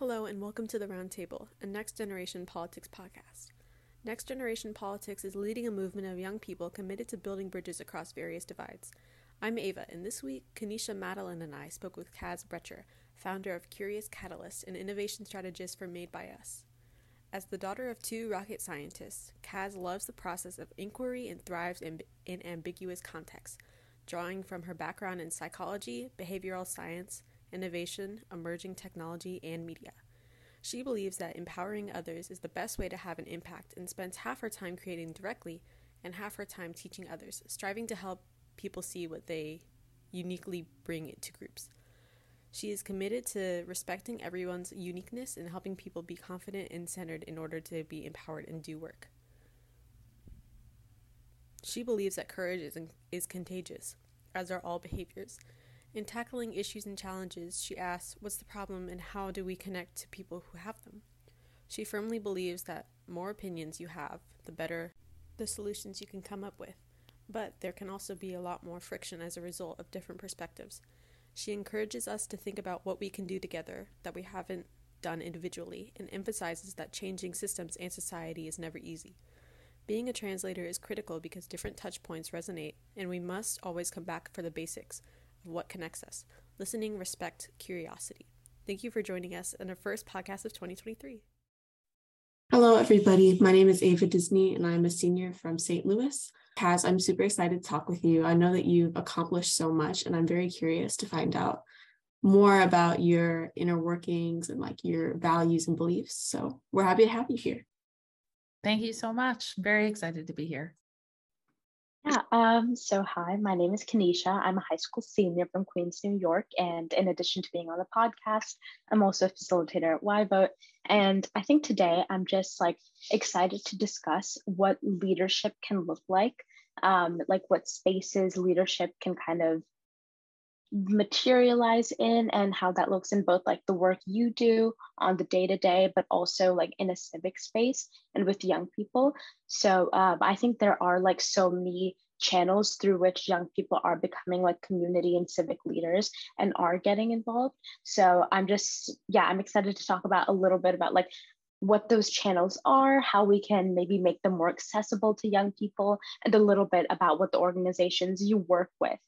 Hello, and welcome to the Roundtable, a Next Generation Politics podcast. Next Generation Politics is leading a movement of young people committed to building bridges across various divides. I'm Ava, and this week, Kenisha Madeline and I spoke with Kaz Brecher, founder of Curious Catalyst, an innovation strategist for Made by Us. As the daughter of two rocket scientists, Kaz loves the process of inquiry and thrives in, in ambiguous contexts, drawing from her background in psychology, behavioral science, innovation, emerging technology, and media. She believes that empowering others is the best way to have an impact and spends half her time creating directly and half her time teaching others, striving to help people see what they uniquely bring to groups. She is committed to respecting everyone's uniqueness and helping people be confident and centered in order to be empowered and do work. She believes that courage is, is contagious, as are all behaviors, in tackling issues and challenges, she asks, What's the problem and how do we connect to people who have them? She firmly believes that more opinions you have, the better the solutions you can come up with. But there can also be a lot more friction as a result of different perspectives. She encourages us to think about what we can do together that we haven't done individually and emphasizes that changing systems and society is never easy. Being a translator is critical because different touch points resonate, and we must always come back for the basics what connects us listening, respect, curiosity. Thank you for joining us in our first podcast of 2023. Hello, everybody. My name is Ava Disney, and I'm a senior from St. Louis. Kaz, I'm super excited to talk with you. I know that you've accomplished so much, and I'm very curious to find out more about your inner workings and like your values and beliefs. So we're happy to have you here. Thank you so much. Very excited to be here. Yeah, um, so hi, my name is Kenisha. I'm a high school senior from Queens, New York. And in addition to being on the podcast, I'm also a facilitator at YVote. And I think today I'm just like excited to discuss what leadership can look like, um, like what spaces leadership can kind of materialize in and how that looks in both like the work you do on the day to day, but also like in a civic space and with young people. So um, I think there are like so many channels through which young people are becoming like community and civic leaders and are getting involved. So I'm just, yeah, I'm excited to talk about a little bit about like what those channels are, how we can maybe make them more accessible to young people, and a little bit about what the organizations you work with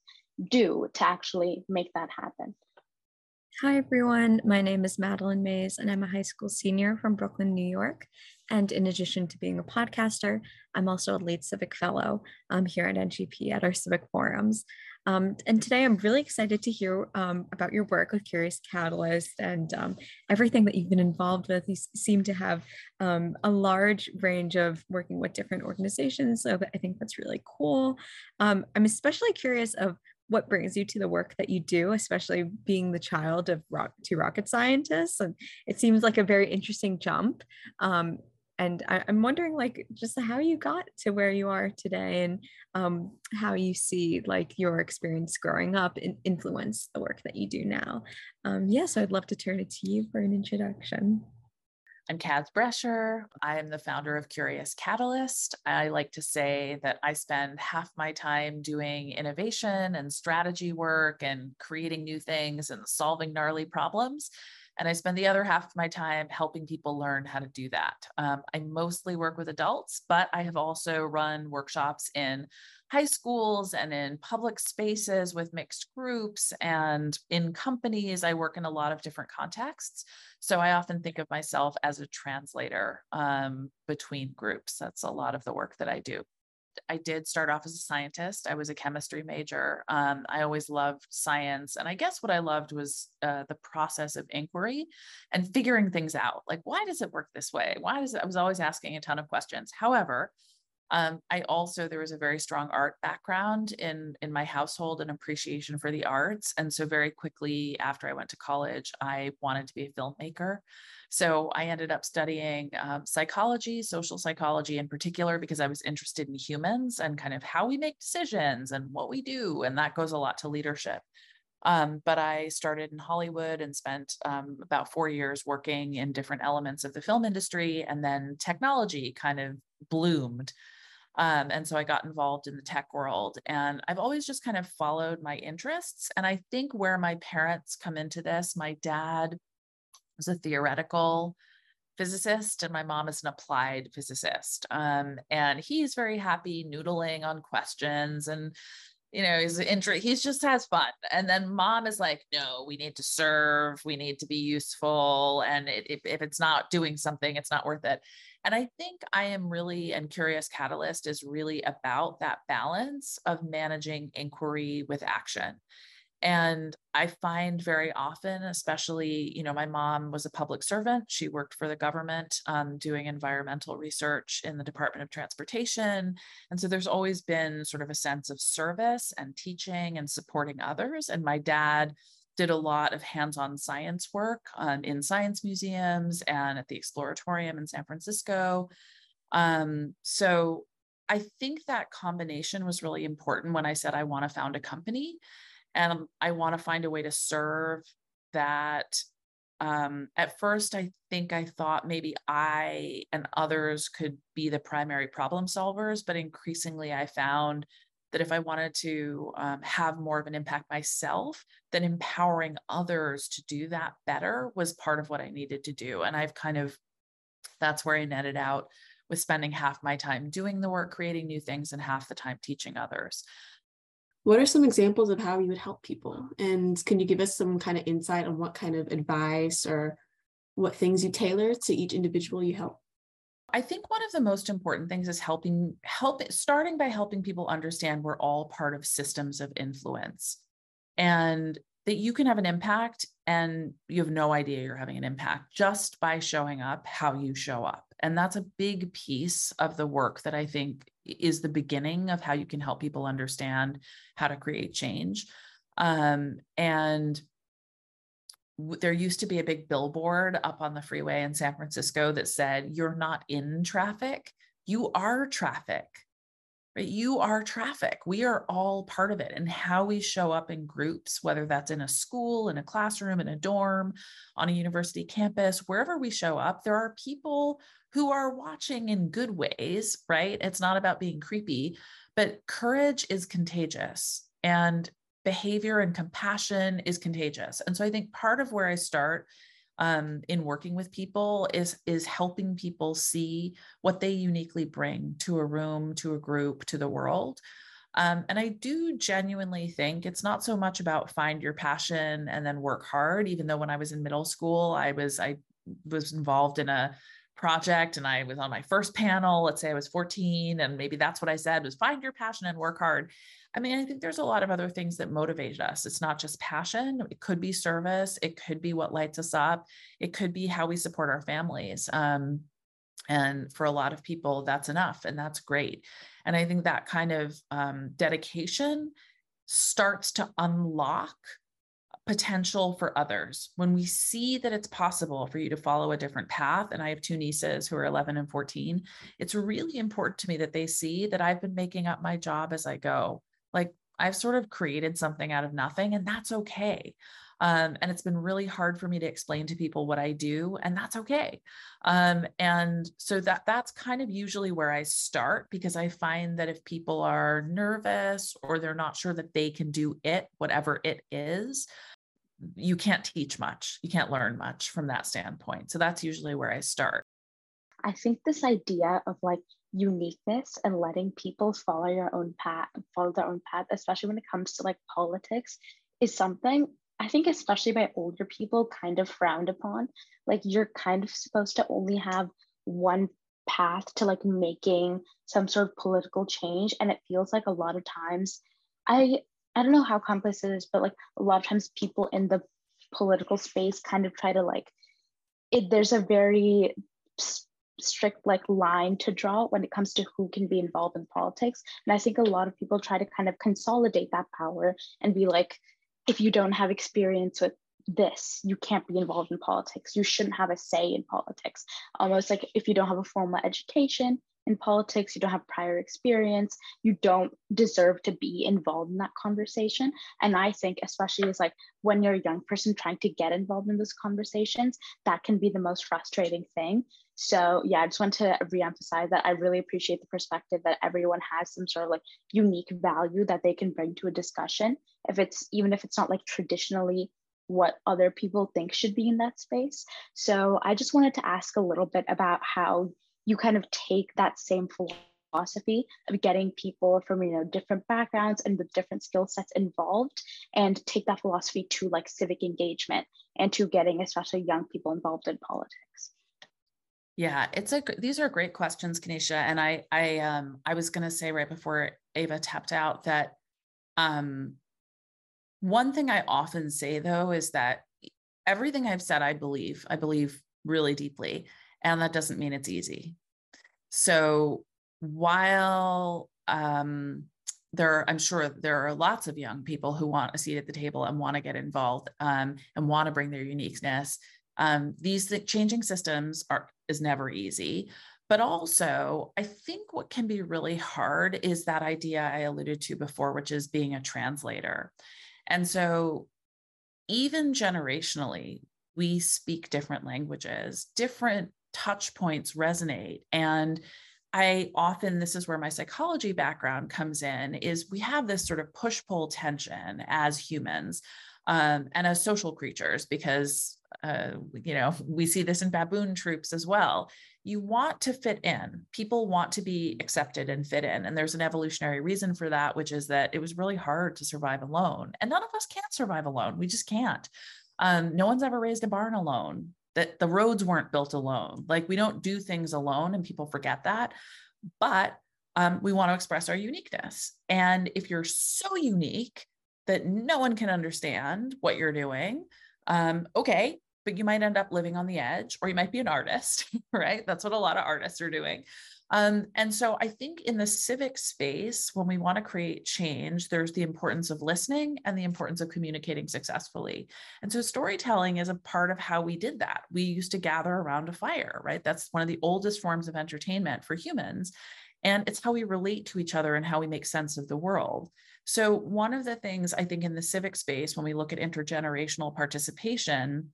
do to actually make that happen? Hi, everyone. My name is Madeline Mays, and I'm a high school senior from Brooklyn, New York. And in addition to being a podcaster, I'm also a lead civic fellow um, here at NGP at our civic forums. Um, and today I'm really excited to hear um, about your work with Curious Catalyst and um, everything that you've been involved with. You seem to have um, a large range of working with different organizations. So I think that's really cool. Um, I'm especially curious of what brings you to the work that you do, especially being the child of two rocket scientists. And it seems like a very interesting jump. Um, and I, am wondering, like, just how you got to where you are today, and um, how you see like your experience growing up in, influence the work that you do now. Um, yeah, so I'd love to turn it to you for an introduction. I'm Kaz Brecher. I am the founder of Curious Catalyst. I like to say that I spend half my time doing innovation and strategy work and creating new things and solving gnarly problems. And I spend the other half of my time helping people learn how to do that. Um, I mostly work with adults, but I have also run workshops in high schools and in public spaces with mixed groups and in companies. I work in a lot of different contexts. So I often think of myself as a translator um, between groups. That's a lot of the work that I do. I did start off as a scientist. I was a chemistry major. Um, I always loved science. And I guess what I loved was uh, the process of inquiry and figuring things out. Like, why does it work this way? Why does it? I was always asking a ton of questions. However, um, I also there was a very strong art background in in my household and appreciation for the arts, and so very quickly after I went to college, I wanted to be a filmmaker. So I ended up studying um, psychology, social psychology in particular, because I was interested in humans and kind of how we make decisions and what we do, and that goes a lot to leadership. Um, but I started in Hollywood and spent um, about four years working in different elements of the film industry. And then technology kind of bloomed um, and so I got involved in the tech world. And I've always just kind of followed my interests. And I think where my parents come into this, my dad is a theoretical physicist and my mom is an applied physicist um, and he's very happy noodling on questions and you know he's inter- he's just has fun and then mom is like no we need to serve we need to be useful and it, if, if it's not doing something it's not worth it and i think i am really and curious catalyst is really about that balance of managing inquiry with action and I find very often, especially, you know, my mom was a public servant. She worked for the government um, doing environmental research in the Department of Transportation. And so there's always been sort of a sense of service and teaching and supporting others. And my dad did a lot of hands on science work um, in science museums and at the Exploratorium in San Francisco. Um, so I think that combination was really important when I said I want to found a company and I want to find a way to serve that. Um, at first, I think I thought maybe I and others could be the primary problem solvers, but increasingly I found that if I wanted to um, have more of an impact myself, then empowering others to do that better was part of what I needed to do. And I've kind of, that's where I netted out with spending half my time doing the work, creating new things, and half the time teaching others. What are some examples of how you would help people? And can you give us some kind of insight on what kind of advice or what things you tailor to each individual you help? I think one of the most important things is helping help starting by helping people understand we're all part of systems of influence and that you can have an impact and you have no idea you're having an impact just by showing up how you show up. And that's a big piece of the work that I think is the beginning of how you can help people understand how to create change. Um, and there used to be a big billboard up on the freeway in San Francisco that said, You're not in traffic, you are traffic. Right? You are traffic. We are all part of it. And how we show up in groups, whether that's in a school, in a classroom, in a dorm, on a university campus, wherever we show up, there are people who are watching in good ways, right? It's not about being creepy, but courage is contagious and behavior and compassion is contagious. And so I think part of where I start um, in working with people is is helping people see what they uniquely bring to a room, to a group, to the world. Um, and I do genuinely think it's not so much about find your passion and then work hard. Even though when I was in middle school, I was I was involved in a project and I was on my first panel, let's say I was 14, and maybe that's what I said was find your passion and work hard. I mean, I think there's a lot of other things that motivate us. It's not just passion, it could be service, it could be what lights us up, it could be how we support our families. Um, and for a lot of people, that's enough, and that's great. And I think that kind of um, dedication starts to unlock potential for others. When we see that it's possible for you to follow a different path, and I have two nieces who are 11 and 14, it's really important to me that they see that I've been making up my job as I go. Like I've sort of created something out of nothing, and that's okay. Um, and it's been really hard for me to explain to people what I do, and that's okay. Um, and so that that's kind of usually where I start because I find that if people are nervous or they're not sure that they can do it, whatever it is, you can't teach much. You can't learn much from that standpoint. So that's usually where I start. I think this idea of like uniqueness and letting people follow your own path, follow their own path, especially when it comes to like politics, is something I think, especially by older people, kind of frowned upon. Like you're kind of supposed to only have one path to like making some sort of political change. And it feels like a lot of times I I don't know how complex it is, but like a lot of times people in the political space kind of try to like it, there's a very strict like line to draw when it comes to who can be involved in politics and i think a lot of people try to kind of consolidate that power and be like if you don't have experience with this you can't be involved in politics you shouldn't have a say in politics almost like if you don't have a formal education in politics, you don't have prior experience, you don't deserve to be involved in that conversation. And I think, especially as like when you're a young person trying to get involved in those conversations, that can be the most frustrating thing. So yeah, I just want to reemphasize that I really appreciate the perspective that everyone has some sort of like unique value that they can bring to a discussion. If it's even if it's not like traditionally what other people think should be in that space. So I just wanted to ask a little bit about how you kind of take that same philosophy of getting people from you know different backgrounds and with different skill sets involved and take that philosophy to like civic engagement and to getting especially young people involved in politics yeah it's a these are great questions kenisha and i i um i was to say right before ava tapped out that um one thing i often say though is that everything i've said i believe i believe really deeply and that doesn't mean it's easy. So while um, there, I'm sure there are lots of young people who want a seat at the table and want to get involved um, and want to bring their uniqueness. Um, these th- changing systems are is never easy, but also I think what can be really hard is that idea I alluded to before, which is being a translator. And so even generationally, we speak different languages, different touch points resonate. And I often, this is where my psychology background comes in, is we have this sort of push pull tension as humans um, and as social creatures, because, uh, you know, we see this in baboon troops as well. You want to fit in. People want to be accepted and fit in. And there's an evolutionary reason for that, which is that it was really hard to survive alone. And none of us can survive alone. We just can't. Um, no one's ever raised a barn alone that the roads weren't built alone. Like we don't do things alone, and people forget that. But um, we want to express our uniqueness. And if you're so unique that no one can understand what you're doing, um, okay, but you might end up living on the edge, or you might be an artist, right? That's what a lot of artists are doing. Um, and so I think in the civic space, when we want to create change, there's the importance of listening and the importance of communicating successfully. And so storytelling is a part of how we did that. We used to gather around a fire, right? That's one of the oldest forms of entertainment for humans. And it's how we relate to each other and how we make sense of the world. So, one of the things I think in the civic space, when we look at intergenerational participation,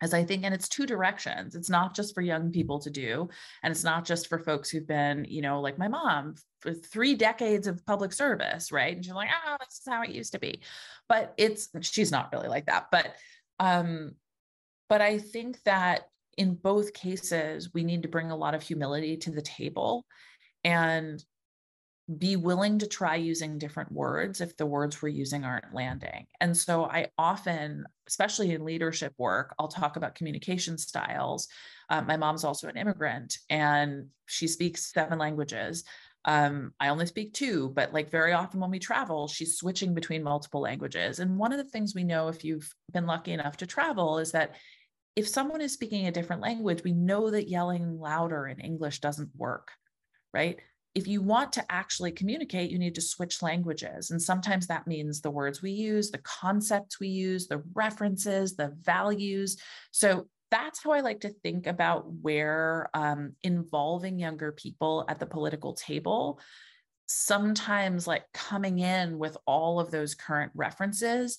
as I think, and it's two directions. It's not just for young people to do, and it's not just for folks who've been, you know, like my mom for three decades of public service, right? And she's like, oh, this is how it used to be. But it's she's not really like that. But um, but I think that in both cases, we need to bring a lot of humility to the table and be willing to try using different words if the words we're using aren't landing. And so I often, especially in leadership work, I'll talk about communication styles. Uh, my mom's also an immigrant and she speaks seven languages. Um, I only speak two, but like very often when we travel, she's switching between multiple languages. And one of the things we know if you've been lucky enough to travel is that if someone is speaking a different language, we know that yelling louder in English doesn't work, right? If you want to actually communicate, you need to switch languages. And sometimes that means the words we use, the concepts we use, the references, the values. So that's how I like to think about where um, involving younger people at the political table, sometimes like coming in with all of those current references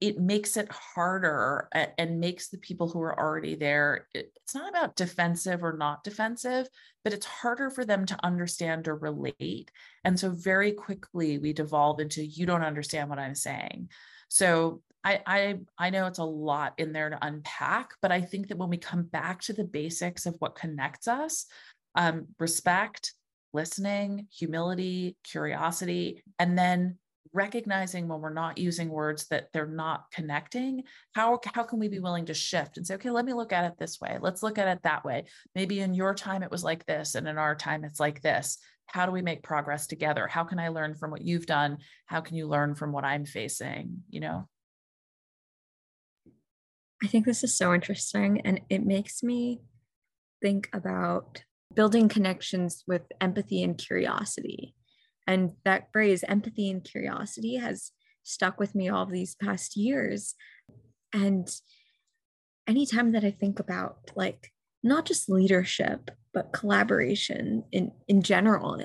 it makes it harder and makes the people who are already there it's not about defensive or not defensive but it's harder for them to understand or relate. And so very quickly we devolve into you don't understand what i'm saying. So I, I i know it's a lot in there to unpack but i think that when we come back to the basics of what connects us um, respect listening humility curiosity and then recognizing when we're not using words that they're not connecting how how can we be willing to shift and say okay let me look at it this way. Let's look at it that way. Maybe in your time it was like this and in our time it's like this. How do we make progress together? How can i learn from what you've done? How can you learn from what i'm facing? You know? I think this is so interesting and it makes me think about building connections with empathy and curiosity and that phrase, empathy and curiosity, has stuck with me all these past years. And anytime that I think about like not just leadership, but collaboration in, in general,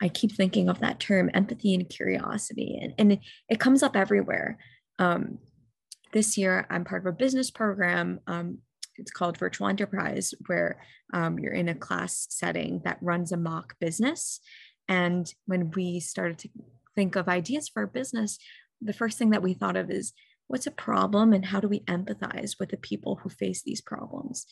I keep thinking of that term, empathy and curiosity. And, and it, it comes up everywhere. Um, this year, I'm part of a business program. Um, it's called Virtual Enterprise, where um, you're in a class setting that runs a mock business. And when we started to think of ideas for our business, the first thing that we thought of is what's a problem and how do we empathize with the people who face these problems?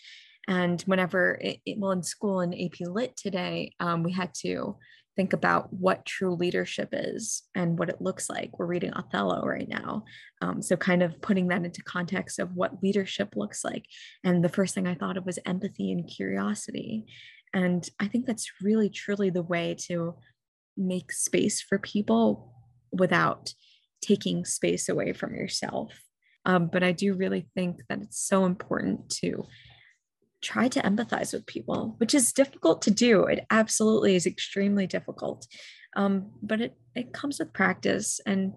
And whenever it, it, well in school in ap lit today um, we had to think about what true leadership is and what it looks like. We're reading othello right now. Um, so kind of putting that into context of what leadership looks like. And the first thing i thought of was empathy and curiosity and i think that's really truly the way to make space for people without taking space away from yourself. Um, but I do really think that it's so important to try to empathize with people, which is difficult to do. It absolutely is extremely difficult. Um, but it it comes with practice and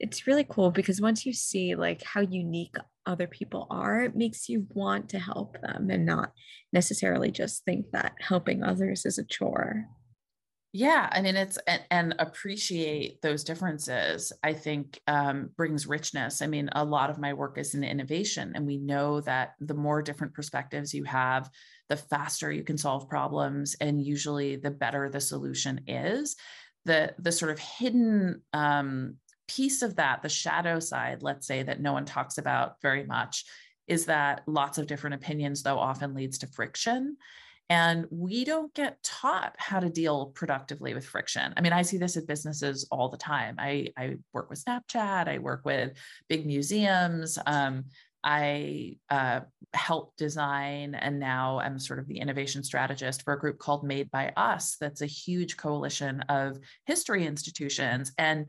it's really cool because once you see like how unique other people are, it makes you want to help them and not necessarily just think that helping others is a chore. Yeah, I mean, it's and, and appreciate those differences. I think um, brings richness. I mean, a lot of my work is in innovation, and we know that the more different perspectives you have, the faster you can solve problems, and usually the better the solution is. The the sort of hidden um, piece of that, the shadow side, let's say that no one talks about very much, is that lots of different opinions, though, often leads to friction. And we don't get taught how to deal productively with friction. I mean, I see this at businesses all the time. I, I work with Snapchat, I work with big museums. Um, I uh, help design and now I'm sort of the innovation strategist for a group called Made by Us. That's a huge coalition of history institutions. And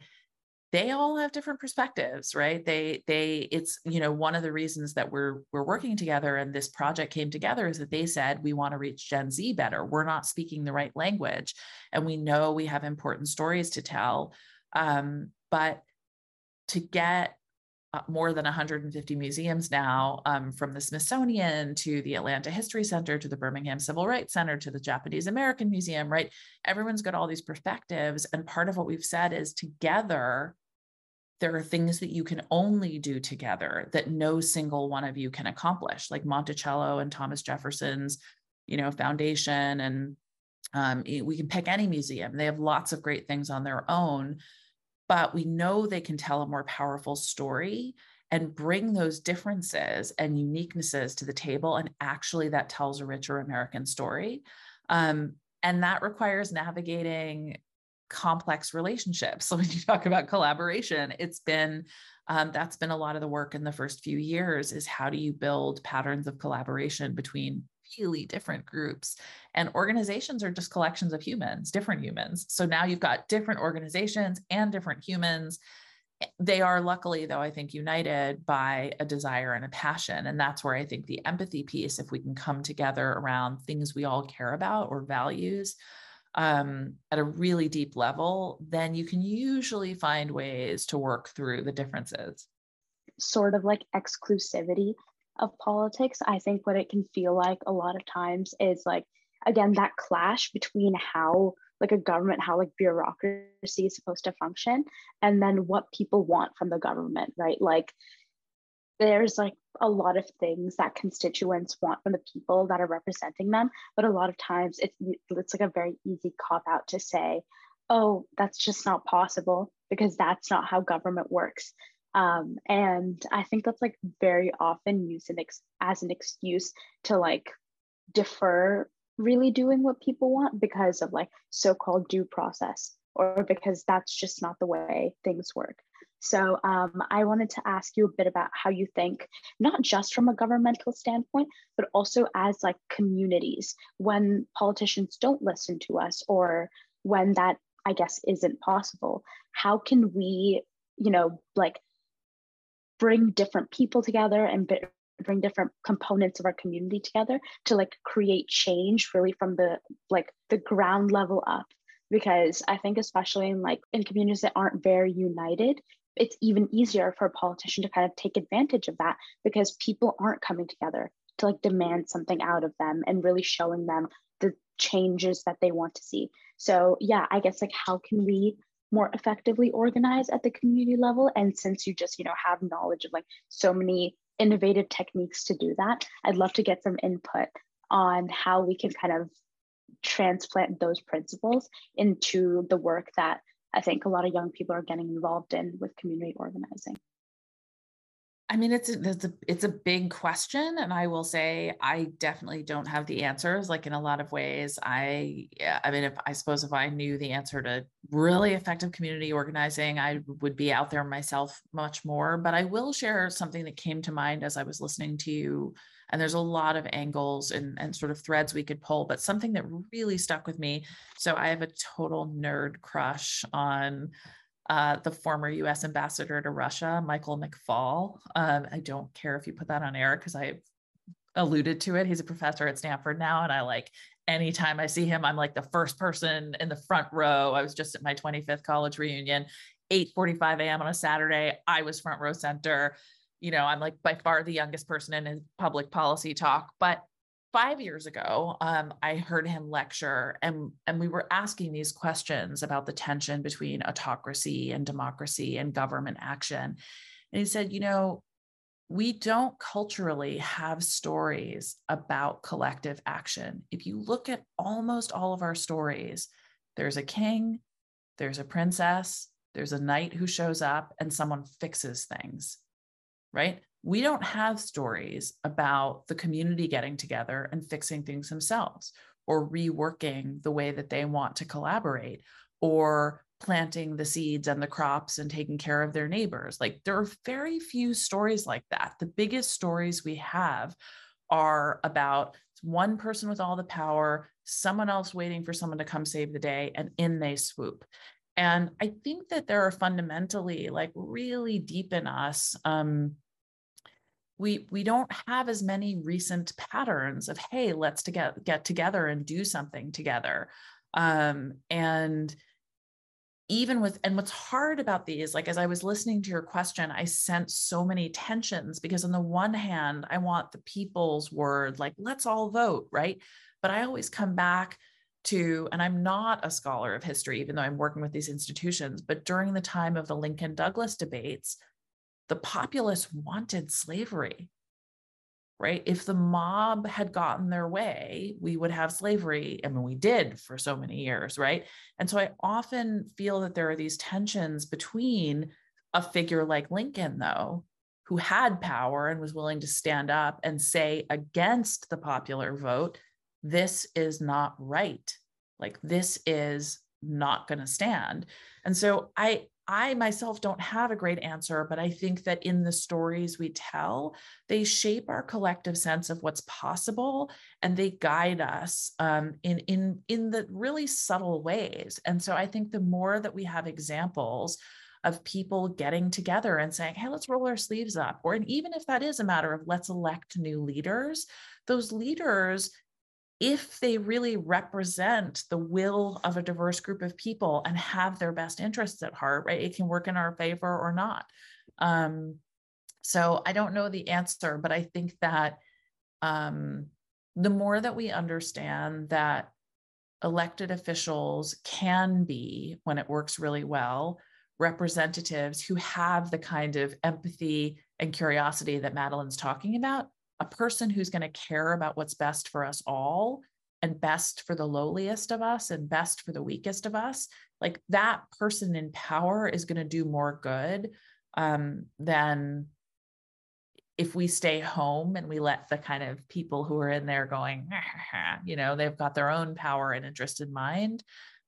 they all have different perspectives right they they it's you know one of the reasons that we're we're working together and this project came together is that they said we want to reach gen z better we're not speaking the right language and we know we have important stories to tell um, but to get uh, more than 150 museums now, um, from the Smithsonian to the Atlanta History Center to the Birmingham Civil Rights Center to the Japanese American Museum, right? Everyone's got all these perspectives. And part of what we've said is together, there are things that you can only do together that no single one of you can accomplish, like Monticello and Thomas Jefferson's, you know, foundation. And um, we can pick any museum. They have lots of great things on their own, but we know they can tell a more powerful story and bring those differences and uniquenesses to the table. And actually, that tells a richer American story. Um, and that requires navigating complex relationships. So when you talk about collaboration, it's been um, that's been a lot of the work in the first few years is how do you build patterns of collaboration between really different groups? And organizations are just collections of humans different humans. So now you've got different organizations and different humans. They are luckily though i think united by a desire and a passion. And that's where i think the empathy piece if we can come together around things we all care about or values um, at a really deep level, then you can usually find ways to work through the differences. Sort of like exclusivity of politics. I think what it can feel like a lot of times is like, again, that clash between how like a government, how like bureaucracy is supposed to function, and then what people want from the government, right? Like there's like a lot of things that constituents want from the people that are representing them but a lot of times it's it's like a very easy cop out to say oh that's just not possible because that's not how government works. Um, and i think that's like very often used ex- as an excuse to like defer really doing what people want because of like so-called due process or because that's just not the way things work so um, I wanted to ask you a bit about how you think, not just from a governmental standpoint, but also as like communities, when politicians don't listen to us or when that, I guess, isn't possible, how can we, you know, like bring different people together and bring different components of our community together to like create change really from the like the ground level up? Because i think especially in like in communities that aren't very united it's even easier for a politician to kind of take advantage of that because people aren't coming together to like demand something out of them and really showing them the changes that they want to see. So, yeah, I guess like how can we more effectively organize at the community level? And since you just, you know, have knowledge of like so many innovative techniques to do that, I'd love to get some input on how we can kind of transplant those principles into the work that I think a lot of young people are getting involved in with community organizing. I mean, it's a, it's a it's a big question, and I will say I definitely don't have the answers. Like in a lot of ways, I yeah, I mean, if I suppose if I knew the answer to really effective community organizing, I would be out there myself much more. But I will share something that came to mind as I was listening to you. And there's a lot of angles and, and sort of threads we could pull, but something that really stuck with me. So I have a total nerd crush on uh, the former US ambassador to Russia, Michael McFaul. Um, I don't care if you put that on air because I alluded to it. He's a professor at Stanford now. And I like anytime I see him, I'm like the first person in the front row. I was just at my 25th college reunion, 8:45 a.m. on a Saturday. I was front row center. You know, I'm like by far the youngest person in public policy talk, but five years ago, um, I heard him lecture, and and we were asking these questions about the tension between autocracy and democracy and government action. And he said, you know, we don't culturally have stories about collective action. If you look at almost all of our stories, there's a king, there's a princess, there's a knight who shows up, and someone fixes things, right? we don't have stories about the community getting together and fixing things themselves or reworking the way that they want to collaborate or planting the seeds and the crops and taking care of their neighbors. Like there are very few stories like that. The biggest stories we have are about one person with all the power, someone else waiting for someone to come save the day, and in they swoop. And I think that there are fundamentally, like, really deep in us, um, we we don't have as many recent patterns of hey let's to get get together and do something together. Um, and even with and what's hard about these like as i was listening to your question i sense so many tensions because on the one hand i want the people's word like let's all vote right? But i always come back to and i'm not a scholar of history even though i'm working with these institutions but during the time of the lincoln douglas debates the populace wanted slavery right? If the mob had gotten their way we would have slavery i mean we did for so many years right? And so i often feel that there are these tensions between a figure like lincoln though who had power and was willing to stand up and say against the popular vote this is not right. Like this is not going to stand. And so i I myself don't have a great answer, but I think that in the stories we tell, they shape our collective sense of what's possible and they guide us um, in, in, in the really subtle ways. And so I think the more that we have examples of people getting together and saying, hey, let's roll our sleeves up, or and even if that is a matter of let's elect new leaders, those leaders if they really represent the will of a diverse group of people and have their best interests at heart, right? It can work in our favor or not. Um, so I don't know the answer, but I think that um, the more that we understand that elected officials can be, when it works really well, representatives who have the kind of empathy and curiosity that Madeline's talking about, a person who's going to care about what's best for us all and best for the lowliest of us and best for the weakest of us like that person in power is going to do more good um, than if we stay home and we let the kind of people who are in there going you know they've got their own power and interest in mind.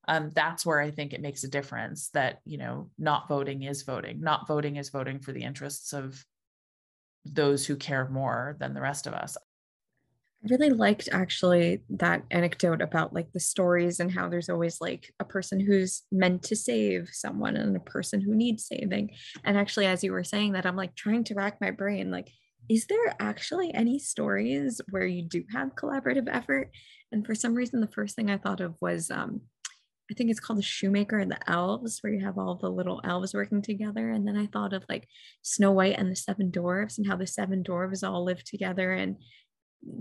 Um, that's where i think it makes a difference that you know not voting is voting not voting is voting for the interests of those who care more than the rest of us. I really liked actually that anecdote about like the stories and how there's always like a person who's meant to save someone and a person who needs saving. And actually, as you were saying that, I'm like trying to rack my brain like, is there actually any stories where you do have collaborative effort? And for some reason, the first thing I thought of was um, I think it's called the Shoemaker and the Elves, where you have all the little elves working together. And then I thought of like Snow White and the Seven Dwarfs and how the seven dwarves all live together. And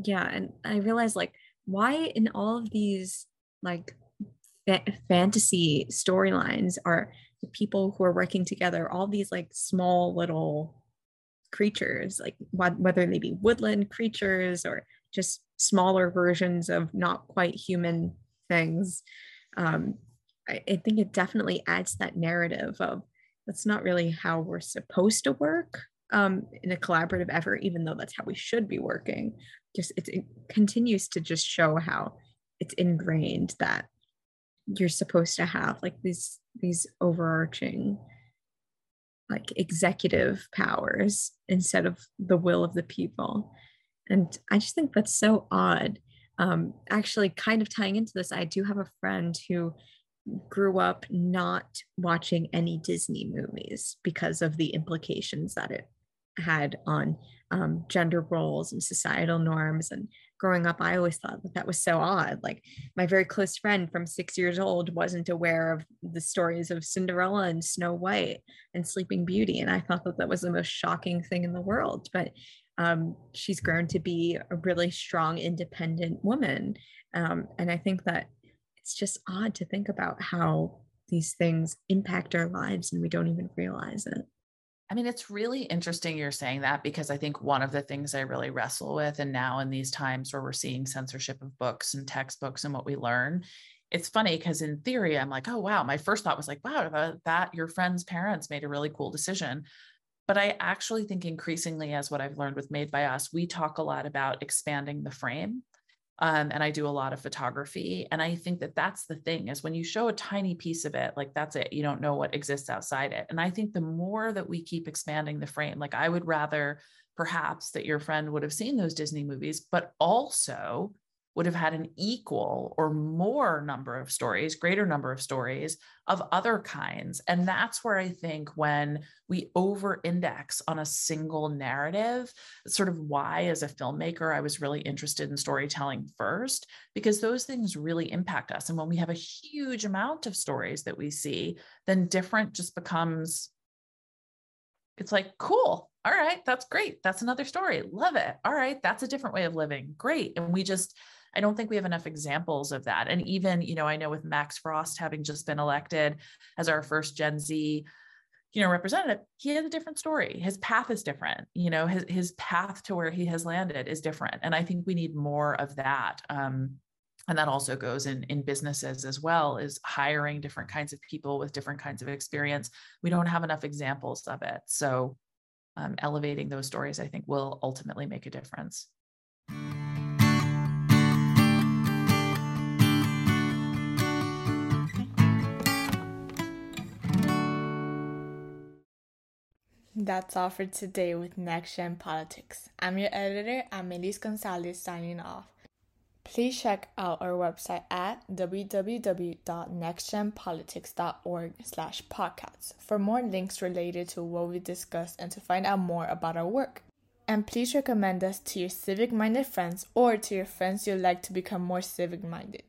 yeah, and I realized like why in all of these like fa- fantasy storylines are the people who are working together all these like small little creatures, like whether they be woodland creatures or just smaller versions of not quite human things um, I, I think it definitely adds that narrative of that's not really how we're supposed to work um, in a collaborative effort, even though that's how we should be working. Just it, it continues to just show how it's ingrained that you're supposed to have like these these overarching like executive powers instead of the will of the people and i just think that's so odd um actually kind of tying into this i do have a friend who grew up not watching any disney movies because of the implications that it had on um, gender roles and societal norms and growing up, I always thought that that was so odd. Like my very close friend from six years old wasn't aware of the stories of Cinderella and Snow White and Sleeping Beauty. And I thought that that was the most shocking thing in the world. But um, she's grown to be a really strong, independent woman. Um, and I think that it's just odd to think about how these things impact our lives and we don't even realize it. I mean, it's really interesting you're saying that because I think one of the things I really wrestle with, and now in these times where we're seeing censorship of books and textbooks and what we learn, it's funny because in theory, I'm like, oh, wow. My first thought was like, wow, that, that your friend's parents made a really cool decision. But I actually think increasingly, as what I've learned with Made by Us, we talk a lot about expanding the frame um, and I do a lot of photography. And I think that that's the thing is when you show a tiny piece of it, like that's it, you don't know what exists outside it. And I think the more that we keep expanding the frame, like I would rather perhaps that your friend would have seen those Disney movies, but also would have had an equal or more number of stories, greater number of stories of other kinds. And that's where I think when we over index on a single narrative, sort of why, as a filmmaker, I was really interested in storytelling first, because those things really impact us. And when we have a huge amount of stories that we see, then different just becomes it's like, cool. All right, that's great. That's another story. Love it. All right, that's a different way of living. Great. And we just, I don't think we have enough examples of that. And even, you know, I know with Max Frost having just been elected as our first Gen Z, you know, representative, he has a different story. His path is different. You know, his his path to where he has landed is different. And I think we need more of that. Um, and that also goes in in businesses as well is hiring different kinds of people with different kinds of experience we don't have enough examples of it so um, elevating those stories i think will ultimately make a difference That's all for today with Next Gen Politics. I'm your editor, Amelis Gonzalez, signing off. Please check out our website at www.nextgenpolitics.org slash podcasts for more links related to what we discussed and to find out more about our work. And please recommend us to your civic minded friends or to your friends you'd like to become more civic minded.